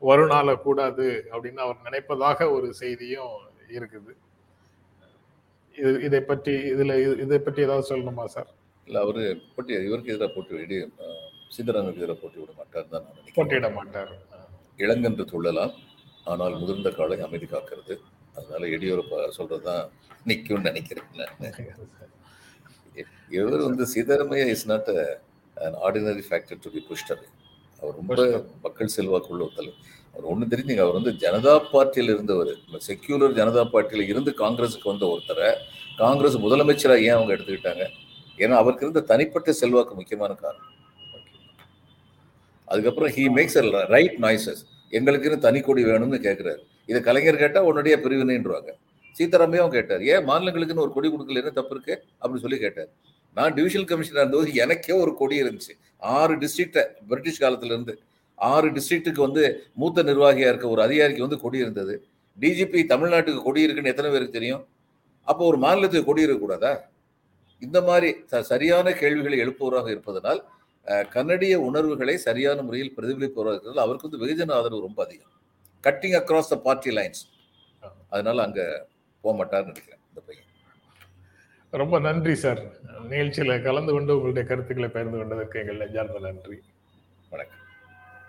வருணால கூடாது அப்படின்னு அவர் நினைப்பதாக ஒரு செய்தியும் இருக்குது. இது இதை பற்றி இதுல இது- பற்றி ஏதாவது சொல்லணுமா சார்? இல்லை அவரு போட்டி இவருக்கு எதிராக போட்டி விடு சித்தரங்களுக்கு எதிராக போட்டி விட மாட்டார் தான் நான் நினைக்கிறேன். போட்டியிட மாட்டார். இளங்கன்று துள்ளலாம். ஆனால் முதிர்ந்த காலை அமைதி காக்கிறது. அதனால எடியூரப்பா சொல்றதுதான் நிக்கும்னு நினைக்கிறேன் நான். இவர் வந்து Sitaramayya is not an ordinary factor to be புஷ்டர் அவர் ரொம்ப மக்கள் செல்வாக்குள்ள ஒரு தலைவர் அவர் ஒன்று தெரிஞ்சுங்க. அவர் வந்து ஜனதா பார்ட்டியில் இருந்தவர். செக்யூலர் ஜனதா பார்ட்டியில் இருந்து காங்கிரஸுக்கு வந்த ஒருத்தரை காங்கிரஸ் முதலமைச்சராக ஏன் அவங்க எடுத்துக்கிட்டாங்க? ஏன்னா அவருக்கு இருந்த தனிப்பட்ட செல்வாக்கு முக்கியமான காரணம். அதுக்கப்புறம் ஹீ மேக்ஸ் ரைட் நாய்ஸஸ் எங்களுக்குன்னு தனி கொடி வேணும்னு கேட்குறாரு இதை கலைஞர் கேட்டால் உடனடியாக பிரிவினைன்றாங்க சீதாராமையும் கேட்டார் ஏன் மாநிலங்களுக்குன்னு ஒரு கொடி கொடுக்கல என்ன தப்பு இருக்கு? அப்படின்னு சொல்லி கேட்டார். நான் டிவிஷனல் கமிஷனர் இருந்தபோது எனக்கே ஒரு கொடி இருந்துச்சு. ஆறு டிஸ்ட்ரிக்ட பிரிட்டிஷ் காலத்துல இருந்து ஆறு டிஸ்ட்ரிக்ட்டுக்கு வந்து மூத்த நிர்வாகியா இருக்க ஒரு அதிகாரிக்கு வந்து கொடி இருந்தது. டிஜிபி தமிழ்நாட்டுக்கு கொடி இருக்குன்னு எத்தனை பேருக்கு தெரியும்? அப்போ ஒரு மாநிலத்துக்கு கொடி இருக்கக்கூடாதா? இந்த மாதிரி சரியான கேள்விகளை எழுப்புவராக இருப்பதனால் கன்னடிய உணர்வுகளை சரியான முறையில் பிரதிபலிப்பவராக இருக்கிறதால் அவருக்கு வந்து வெகுஜன ஆதரவு ரொம்ப அதிகம். Cutting across the party lines அதனால அங்க போக மாட்டார்னு நினைக்கிறேன் இந்த பையன். ரொம்ப நன்றி சார் நிகழ்ச்சியில கலந்து கொண்டு உங்களுடைய கருத்துக்களை பகிர்ந்து கொண்டதற்கு எங்கள் நெஞ்சார்ந்த நன்றி. வணக்கம்.